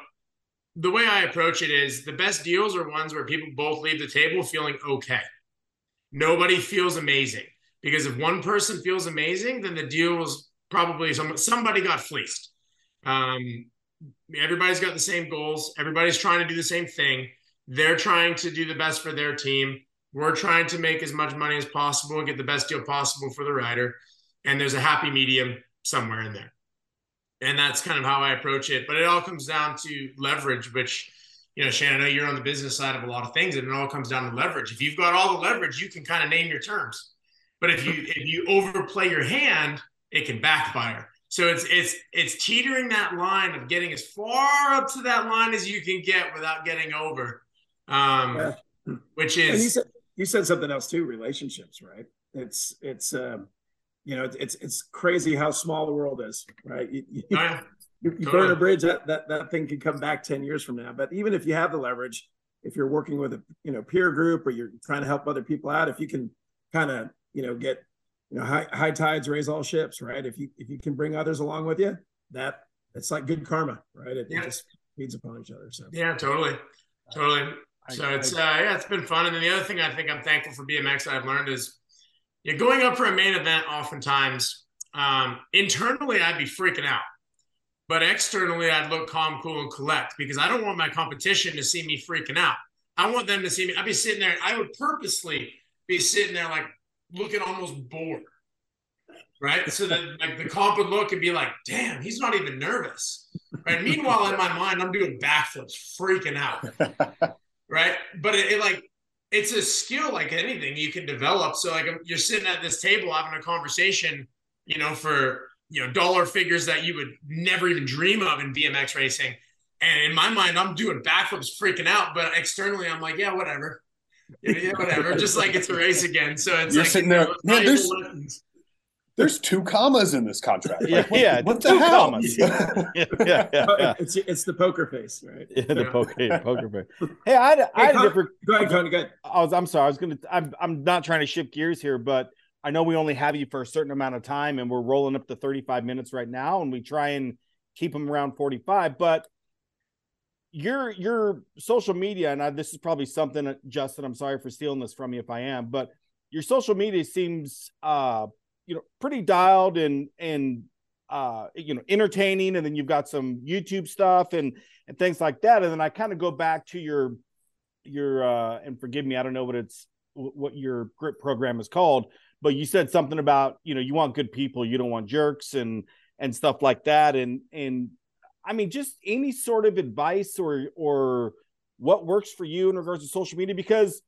the way I approach it is the best deals are ones where people both leave the table feeling okay. Nobody feels amazing because if one person feels amazing, then the deal was probably some, somebody got fleeced. Um, everybody's got the same goals. Everybody's trying to do the same thing. They're trying to do the best for their team. We're trying to make as much money as possible and get the best deal possible for the rider. And there's a happy medium somewhere in there. And that's kind of how I approach it. But it all comes down to leverage, which, you know, Shane, I know you're on the business side of a lot of things, and it all comes down to leverage. If you've got all the leverage, you can kind of name your terms. But if you if you overplay your hand, it can backfire. So it's it's it's teetering that line of getting as far up to that line as you can get without getting over. Um, yeah. which is you said something else too relationships right? It's it's um you know it's it's crazy how small the world is right? You, you, you, you burn a bridge that, that that thing can come back 10 years from now. But even if you have the leverage if you're working with a you know peer group or you're trying to help other people out if you can kind of you know get you know high, high tides raise all ships right? If you if you can bring others along with you that it's like good karma right? It, yeah. it just feeds upon each other so. Yeah totally. Totally so it's uh, yeah, it's been fun. And then the other thing I think I'm thankful for BMX that I've learned is you are going up for a main event. Oftentimes, um, internally I'd be freaking out, but externally I'd look calm, cool, and collect because I don't want my competition to see me freaking out. I want them to see me. I'd be sitting there. I would purposely be sitting there like looking almost bored, right? So that like the comp would look and be like, "Damn, he's not even nervous." Right. Meanwhile, in my mind, I'm doing backflips, freaking out. right? But it, it like it's a skill like anything you can develop. So like you're sitting at this table having a conversation, you know, for you know dollar figures that you would never even dream of in BMX racing. And in my mind, I'm doing backflips, freaking out. But externally, I'm like, yeah, whatever, yeah, yeah whatever. Just like it's a race again. So it's You're like sitting there, man, there's- lessons. There's two commas in this contract. Yeah, what, yeah, What the hell? commas. yeah, yeah, yeah, It's it's the poker face, right? Yeah, the Yeah. poker, poker face. Hey, I had, a- I Hey, had a Con- different. Go ahead, Tony. Go ahead. I was. I'm sorry. I was gonna. I'm. I'm not trying to shift gears here, but I know we only have you for a certain amount of time, and we're rolling up to 35 minutes right now, and we try and keep them around 45. But your your social media, and I, this is probably something, that, Justin. I'm sorry for stealing this from you if I am, but your social media seems, uh, you know, pretty dialed and and uh, you know, entertaining, and then you've got some YouTube stuff and and things like that, and then I kind of go back to your your uh and forgive me i don't know what it's what your grip program is called but you said something about you know you want good people you don't want jerks and and stuff like that. And and i mean just any sort of advice or or what works for you in regards to social media because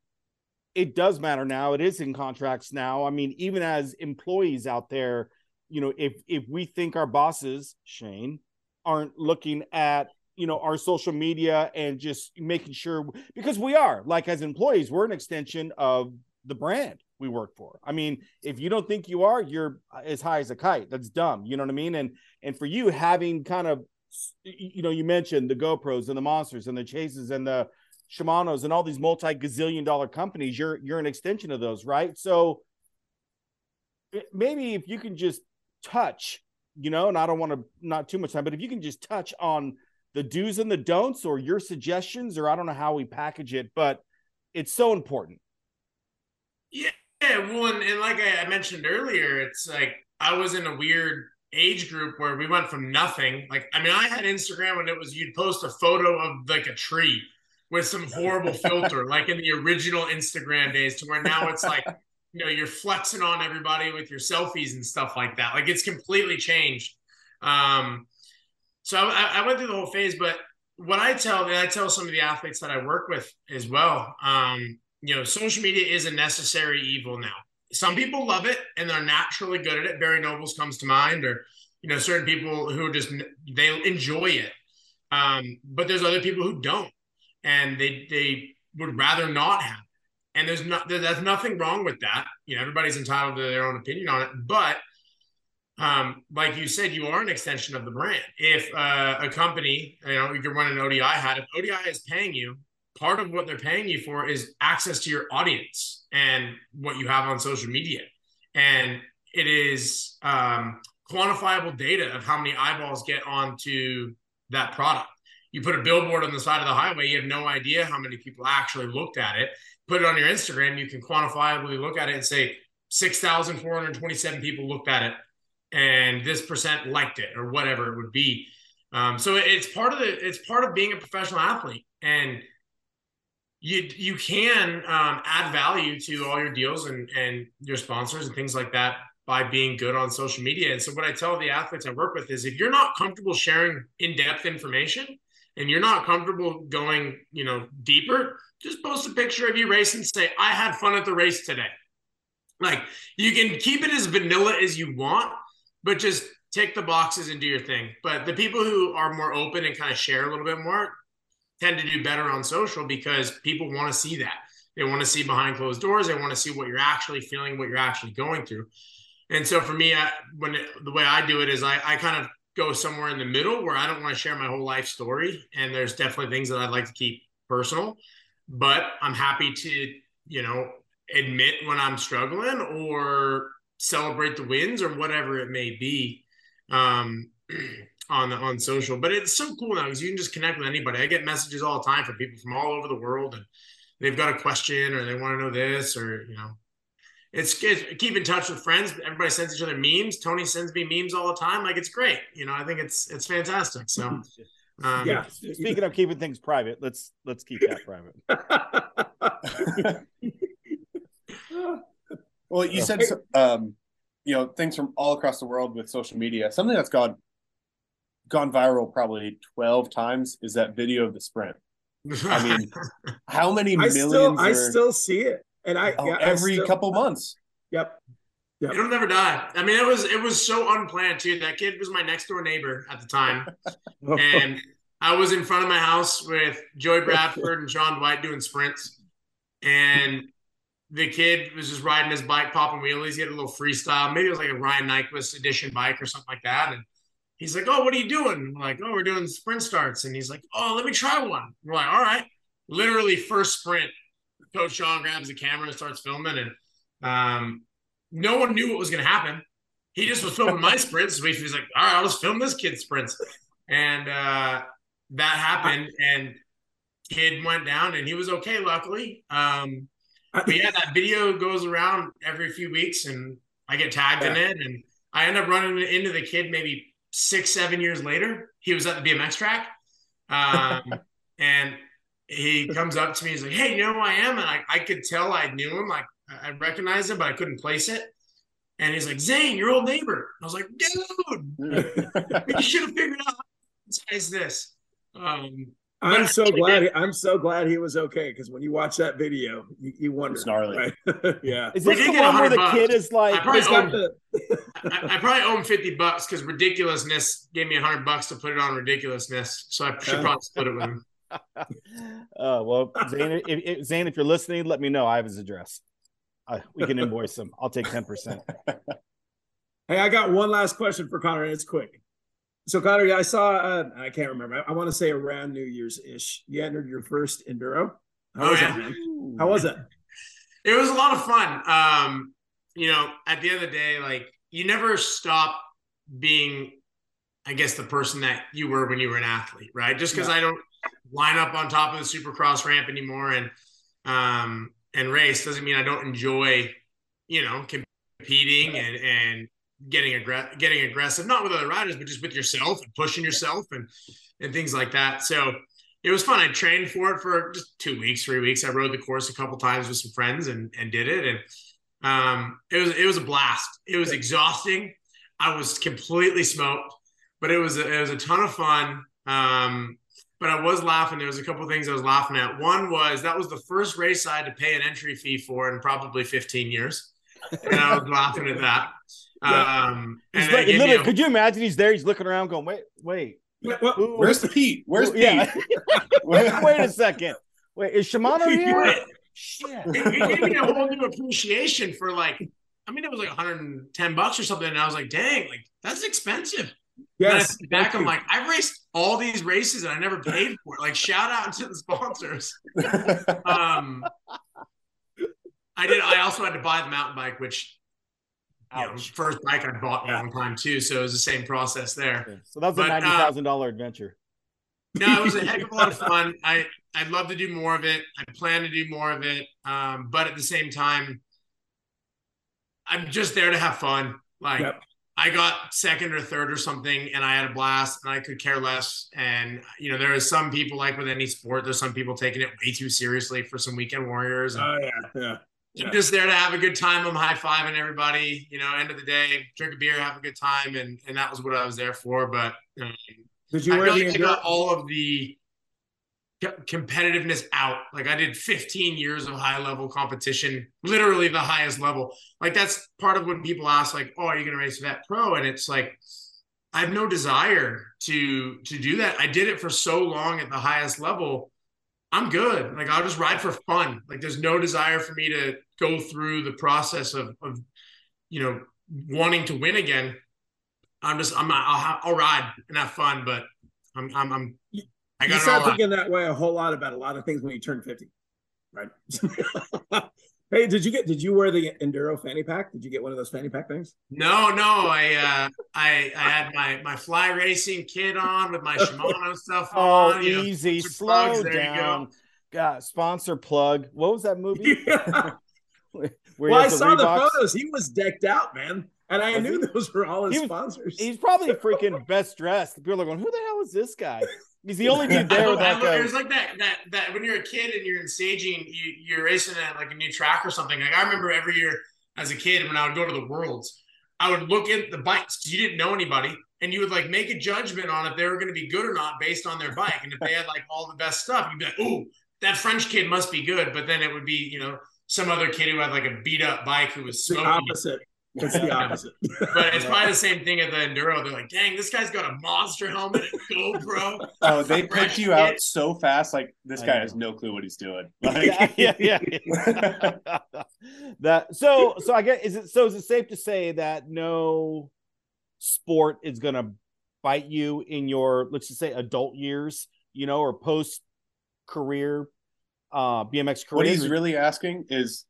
it does matter now. It is in contracts now. I mean even as employees out there you know if if we think our bosses shane aren't looking at you know our social media and just making sure because we are like as employees we're an extension of the brand we work for. I mean if you don't think you are you're as high as a kite. That's dumb. You know what i mean? And and for you having kind of you know you mentioned the gopros and the monsters and the chases and the shimano's and all these multi gazillion dollar companies you're you're an extension of those right? So maybe if you can just touch you know and i don't want to not too much time but if you can just touch on the do's and the don'ts or your suggestions or i don't know how we package it but it's so important. Yeah, well, and, and like I, mentioned earlier, it's like I was in a weird age group where we went from nothing. Like, I mean, I had Instagram when it was you'd post a photo of like a tree with some horrible filter, like in the original Instagram days, to where now it's like, you know, you're flexing on everybody with your selfies and stuff like that. Like, it's completely changed. Um, so I, I went through the whole phase, but what I tell, and I tell some of the athletes that I work with as well, um, you know, social media is a necessary evil now. Some people love it and they're naturally good at it. Barry Nobles comes to mind, or you know, certain people who just they enjoy it. Um, but there's other people who don't, and they they would rather not have. It. And there's not there's nothing wrong with that. You know, everybody's entitled to their own opinion on it. But um, like you said, you are an extension of the brand. If uh, a company, you know, you're running ODI hat, if ODI is paying you, part of what they're paying you for is access to your audience and what you have on social media. And it is um, quantifiable data of how many eyeballs get onto that product. You put a billboard on the side of the highway, you have no idea how many people actually looked at it. Put it on your Instagram, you can quantifiably look at it and say 6,427 people looked at it and this percent liked it or whatever it would be. Um, so it's part of the it's part of being a professional athlete and you you can um, add value to all your deals and and your sponsors and things like that by being good on social media. And so what I tell the athletes I work with is if you're not comfortable sharing in-depth information and you're not comfortable going, you know, deeper, just post a picture of you racing and say I had fun at the race today. Like you can keep it as vanilla as you want, but just tick the boxes and do your thing. But the people who are more open and kind of share a little bit more tend to do better on social because people want to see that. They want to see behind closed doors. They want to see what you're actually feeling, what you're actually going through. And so for me, I, when it, the way I do it is I, I kind of go somewhere in the middle where I don't want to share my whole life story. And there's definitely things that I'd like to keep personal, but I'm happy to, you know, admit when I'm struggling or celebrate the wins or whatever it may be. Um, on the, on social. But it's so cool now because you can just connect with anybody. I get messages all the time from people from all over the world, and they've got a question or they want to know this or you know. It's, it's keep in touch with friends. Everybody sends each other memes. Tony sends me memes all the time. Like it's great. You know, I think it's it's fantastic. So, um, yeah. speaking of keeping things private let's let's keep that private Well, you said um, you know things from all across the world with social media. Something that's gone gone viral probably twelve times is that video of the sprint. I mean, how many I millions? still, I still see it, and I oh, yeah, I every still- couple months. Yep. Yep. It'll never die. I mean, it was it was so unplanned too. That kid was my next door neighbor at the time, and I was in front of my house with Joey Bradford and Sean White doing sprints, and the kid was just riding his bike, popping wheelies. He had a little freestyle. Maybe it was like a Ryan Nyquist edition bike or something like that. And he's like, "Oh, what are you doing?" We're like, "Oh, we're doing sprint starts." And he's like, "Oh, let me try one." We're like, "All right." Literally first sprint, Coach Sean grabs the camera and starts filming, and um, no one knew what was going to happen. He just was filming my sprints. So he was like, "All right, I'll just film this kid's sprints," and uh, that happened. And kid went down, and he was okay, luckily. Um, but yeah, that video goes around every few weeks, and I get tagged in it, and I end up running into the kid maybe six, seven years later. He was at the BMX track, um, and he comes up to me. He's like, "Hey, you know who I am?" And I, I could tell I knew him, like I recognized him, but I couldn't place it. And he's like, "Zane, your old neighbor." I was like, "Dude, you should have figured out how this guy's this." Um, I'm so glad. He, I'm so glad he was okay because when you watch that video, you, you wonder. It's gnarly. right? yeah. Is this the one where the bucks. kid is like, I probably It's owe, the, I, I probably owe him fifty bucks because ridiculousness gave me a hundred bucks to put it on ridiculousness. So I should probably split it with him. uh, well, Zane, if, if, Zane, if you're listening, let me know. I have his address. Uh, we can invoice him. I'll take 10%. hey, I got one last question for Connor, and it's quick. So, Connor, I saw. Uh, I can't remember. I, I want to say around New Year's ish. You entered your first enduro. How Oh, was yeah. that, man? How was it? It was a lot of fun. Um, you know, at the end of the day, like you never stop being, I guess, the person that you were when you were an athlete, right? Just because I don't line up on top of the supercross ramp anymore and um and race doesn't mean I don't enjoy, you know, competing and and getting aggr- getting aggressive, not with other riders, but just with yourself and pushing yourself and and things like that. So it was fun. I trained for it for just two weeks, three weeks. I rode the course a couple times with some friends and and did it. And um, it was it was a blast. It was exhausting. I was completely smoked, but it was a, it was a ton of fun. Um, but I was laughing. There was a couple of things I was laughing at. One was that was the first race I had to pay an entry fee for in probably 15 years, and I was laughing at that. Um, and like, it gave me could you imagine he's there? He's looking around going, wait, wait. Well, well, who- Where's Pete? Where's who- yeah. Pete? wait a second. Wait, is Shimano here? Right. Shit. it, it gave me a whole new appreciation for like, I mean, it was like 110 bucks or something. And I was like, dang, like that's expensive. Yes. back, I'm like, I've raced all these races and I never paid for it. Like, shout out to the sponsors. Um, I did. I also had to buy the mountain bike, which you know, first bike I bought in a long time too. So it was the same process there. So that was a But, uh, ninety thousand dollar adventure. No, it was a heck of a lot of fun. I I'd love to do more of it. I plan to do more of it. Um, but at the same time, I'm just there to have fun. Like Yep. I got second or third or something, and I had a blast, and I could care less. And you know, there is some people like with any sport. There's some people taking it way too seriously for some weekend warriors. And Oh yeah. Yeah. I'm just there to have a good time. I'm high fiving everybody. You know, end of the day, drink a beer, have a good time, and and that was what I was there for. But um, Did you I wear feel the all of the competitiveness out. Like I did 15 years of high level competition, literally the highest level. Like that's part of when people ask, like, "Oh, are you going to race Vet Pro?" And it's like, I have no desire to to do that. I did it for so long at the highest level. I'm good. Like I'll just ride for fun. Like there's no desire for me to go through the process of of you know wanting to win again. I'm just I'm I'll, I'll ride and have fun, but I'm I'm, I'm I You got it start thinking that way a whole lot about a lot of things when you turn 50. Right. hey, did you get did you wear the enduro fanny pack? Did you get one of those fanny pack things? No, no, I uh I I had my my fly racing kit on with my Shimano stuff Oh, on. you know, easy. Slow plugs, there you go. down. God, sponsor plug. What was that movie? Yeah. Well, I saw the photos. He was decked out, man. And I Was knew he? those were all his He was- sponsors. He's probably freaking best dressed. People are going, "Who the hell is this guy?" He's the only dude there with I like look- It's like that that that when you're a kid and you're in staging, you, you're racing at like a new track or something. Like I remember every year as a kid when I would go to the worlds, I would look at the bikes because you didn't know anybody. and you would like make a judgment on if they were going to be good or not based on their bike. And if they had like all the best stuff, you'd be like, oh, that French kid must be good. But then it would be, you know, some other kid who had like a beat up bike who was smoking. The opposite. It's the opposite. but it's probably the same thing at the enduro. They're like, dang, this guy's got a monster helmet and GoPro. Oh, they picked you out so fast. Like this guy has no clue what he's doing. Like, yeah, yeah, yeah. that so so I guess is it so is it safe to say that no sport is gonna bite you in your let's just say adult years, you know, or post career uh BMX career? What he's really asking is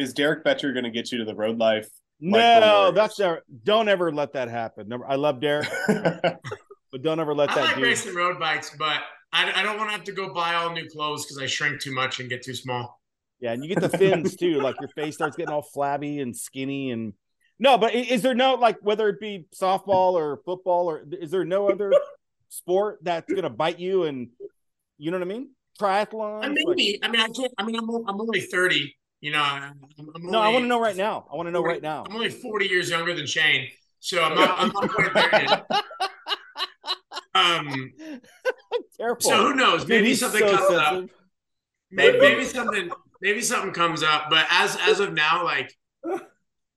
is Derek Betcher going to get you to the road life no, that's never. Don't ever let that happen. Never, I love Derek, but don't ever let I that. I like do. racing road bikes, but I, I don't want to have to go buy all new clothes because I shrink too much and get too small. Yeah, and you get the fins too. Like your face starts getting all flabby and skinny, and no. But is there no like whether it be softball or football or is there no other sport that's gonna bite you? And you know what I mean? Triathlon. Maybe. Like, I mean, I can't. I mean, I'm I'm only thirty. You know, I'm, I'm no, I want to know right now. I want to know 40, right now. I'm only 40 years younger than Shane, so I'm not. I'm not quite there yet. Um, Careful. So who knows? Maybe Dude, something so comes sensitive. up. Maybe, maybe something. Maybe something comes up. But as as of now, like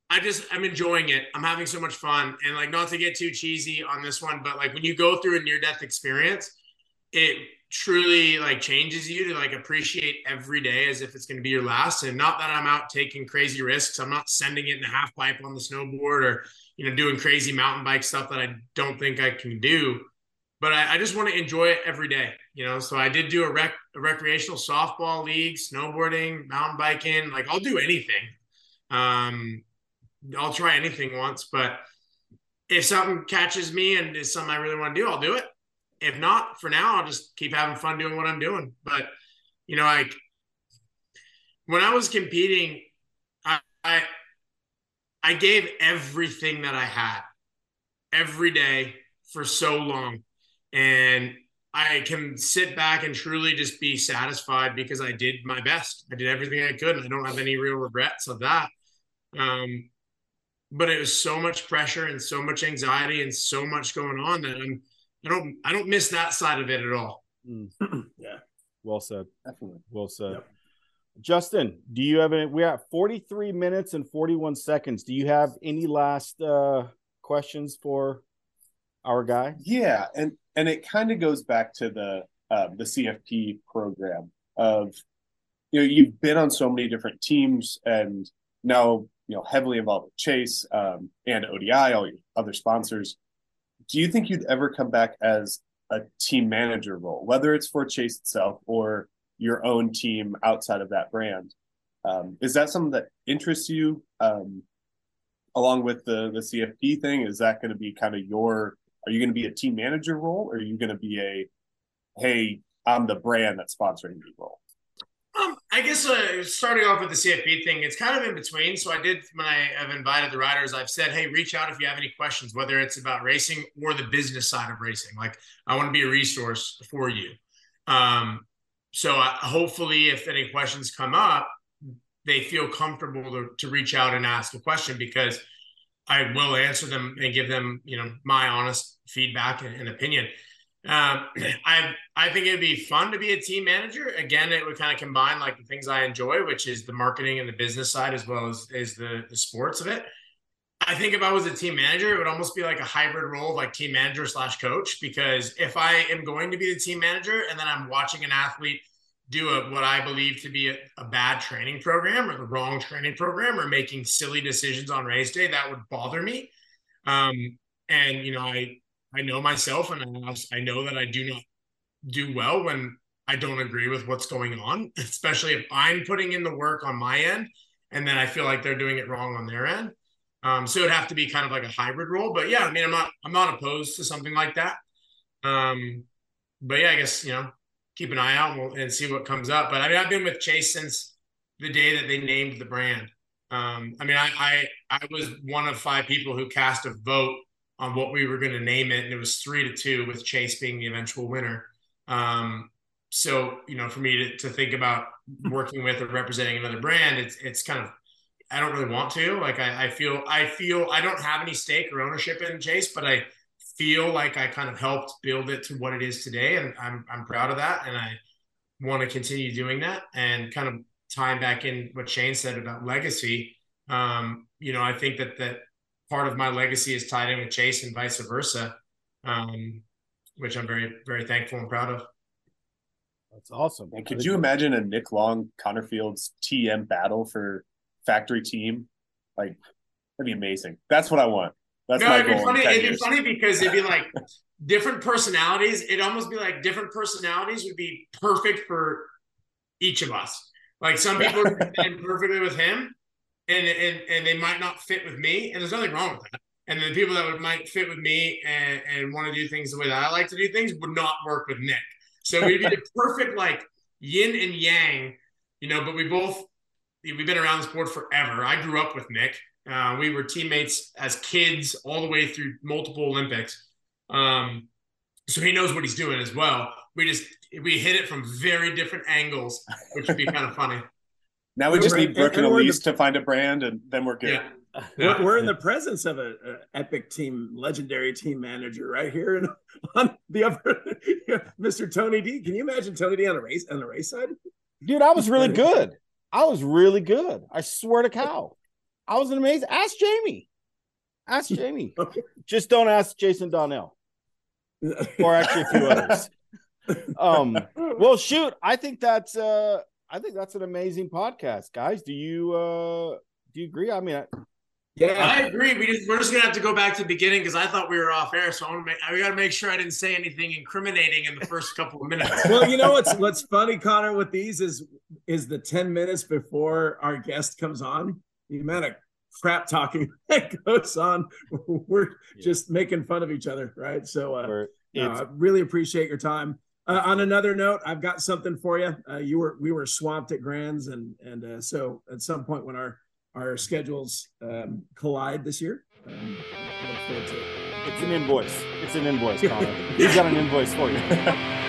I just I'm enjoying it. I'm having so much fun, and like not to get too cheesy on this one, but like when you go through a near death experience, it truly like changes you to like appreciate every day as if it's going to be your last. And not that i'm out taking crazy risks. I'm not sending it in a half pipe on the snowboard or you know doing crazy mountain bike stuff that i don't think i can do. But i, I just want to enjoy it every day you know? So i did do a, rec- a recreational softball league snowboarding mountain biking like i'll do anything. Um i'll try anything once but if something catches me and is something i really want to do i'll do it if not, for now, I'll just keep having fun doing what I'm doing. But you know, like when I was competing, I, I I gave everything that I had every day for so long. And I can sit back and truly just be satisfied because I did my best. I did everything I could, and I don't have any real regrets of that. Um, but it was so much pressure and so much anxiety and so much going on that I'm I don't I don't miss that side of it at all. Mm. yeah. Well said. Definitely. Well said. Yep. Justin, do you have any? We're at 43 minutes and 41 seconds. Do you have any last uh, questions for our guy? Yeah, and and it kind of goes back to the uh, the CFP program of you know you've been on so many different teams and now you know heavily involved with Chase um, and ODI, all your other sponsors do you think you'd ever come back as a team manager role, whether it's for Chase itself or your own team outside of that brand? Um, is that something that interests you? Um, along with the the CFP thing, is that going to be kind of your? Are you going to be a team manager role, or are you going to be a, hey, I'm the brand that's sponsoring me role? I guess uh, starting off with the CFP thing, it's kind of in between. So I did when I have invited the riders, I've said, hey, reach out if you have any questions, whether it's about racing or the business side of racing. Like I want to be a resource for you. Um, so I, hopefully, if any questions come up, they feel comfortable to, to reach out and ask a question because I will answer them and give them, you know, my honest feedback and, and opinion. Um, I I think it'd be fun to be a team manager. Again, it would kind of combine like the things I enjoy, which is the marketing and the business side, as well as is the the sports of it. I think if I was a team manager, it would almost be like a hybrid role of like team manager slash coach. Because if I am going to be the team manager and then I'm watching an athlete do a, what I believe to be a, a bad training program or the wrong training program or making silly decisions on race day, that would bother me. Um, and you know, I I know myself, and I know that I do not do well when I don't agree with what's going on, especially if I'm putting in the work on my end, and then I feel like they're doing it wrong on their end. Um, so it'd have to be kind of like a hybrid role. But yeah, I mean, I'm not I'm not opposed to something like that. Um, but yeah, I guess you know, keep an eye out and, we'll, and see what comes up. But I mean, I've been with Chase since the day that they named the brand. Um, I mean, I, I I was one of five people who cast a vote on what we were going to name it, and it was three to two with Chase being the eventual winner. Um, so you know, for me to, to think about working with or representing another brand, it's it's kind of I don't really want to. Like I, I feel I feel I don't have any stake or ownership in Chase, but I feel like I kind of helped build it to what it is today, and I'm I'm proud of that, and I want to continue doing that, and kind of tying back in what Shane said about legacy. Um, you know, I think that that part of my legacy is tied in with Chase and vice versa, um, which I'm very very thankful and proud of. That's awesome. And could you imagine a Nick Long Connor Fields TM battle for factory team? Like that'd be amazing. That's what I want. That's no, my it'd be funny. It'd be funny because it'd be like different personalities. It'd almost be like different personalities would be perfect for each of us. Like some people would fit in perfectly with him, and and and they might not fit with me. And there's nothing wrong with that. And then the people that would might fit with me and, and want to do things the way that I like to do things would not work with Nick. So we'd be the perfect like yin and yang, you know. But we both we've been around the sport forever. I grew up with Nick. Uh, we were teammates as kids all the way through multiple Olympics. Um, so he knows what he's doing as well. We just we hit it from very different angles, which would be kind of funny. Now we just We're- need Brooke and and we're the- Alise to find a brand, and then we're good. Yeah. We're, we're in the presence of a, a epic team, legendary team manager right here, and on the upper, Mr. Tony D. Can you imagine Tony D on a race on the race side? dude? I was really good. I was really good. I swear to cow, I was an amazing. Ask Jamie. Ask Jamie. Just don't ask Jason Donnell or actually a few others. Um. Well, shoot. I think that's. uh I think that's an amazing podcast, guys. Do you? uh Do you agree? I mean, I, yeah, I agree. We just we're just gonna have to go back to the beginning because I thought we were off air. So I want to make I got to make sure I didn't say anything incriminating in the first couple of minutes. well, you know what's what's funny, Connor, with these is is the 10 minutes before our guest comes on, the amount of crap talking that goes on. We're just making fun of each other, right? So uh or no, I really appreciate your time. Uh, on another note, I've got something for you. Uh, you were we were swamped at Grands, and and uh, so at some point when our our schedules um, collide this year, um, look forward to it. it's an invoice. It's an invoice, Connor. He's got an invoice for you.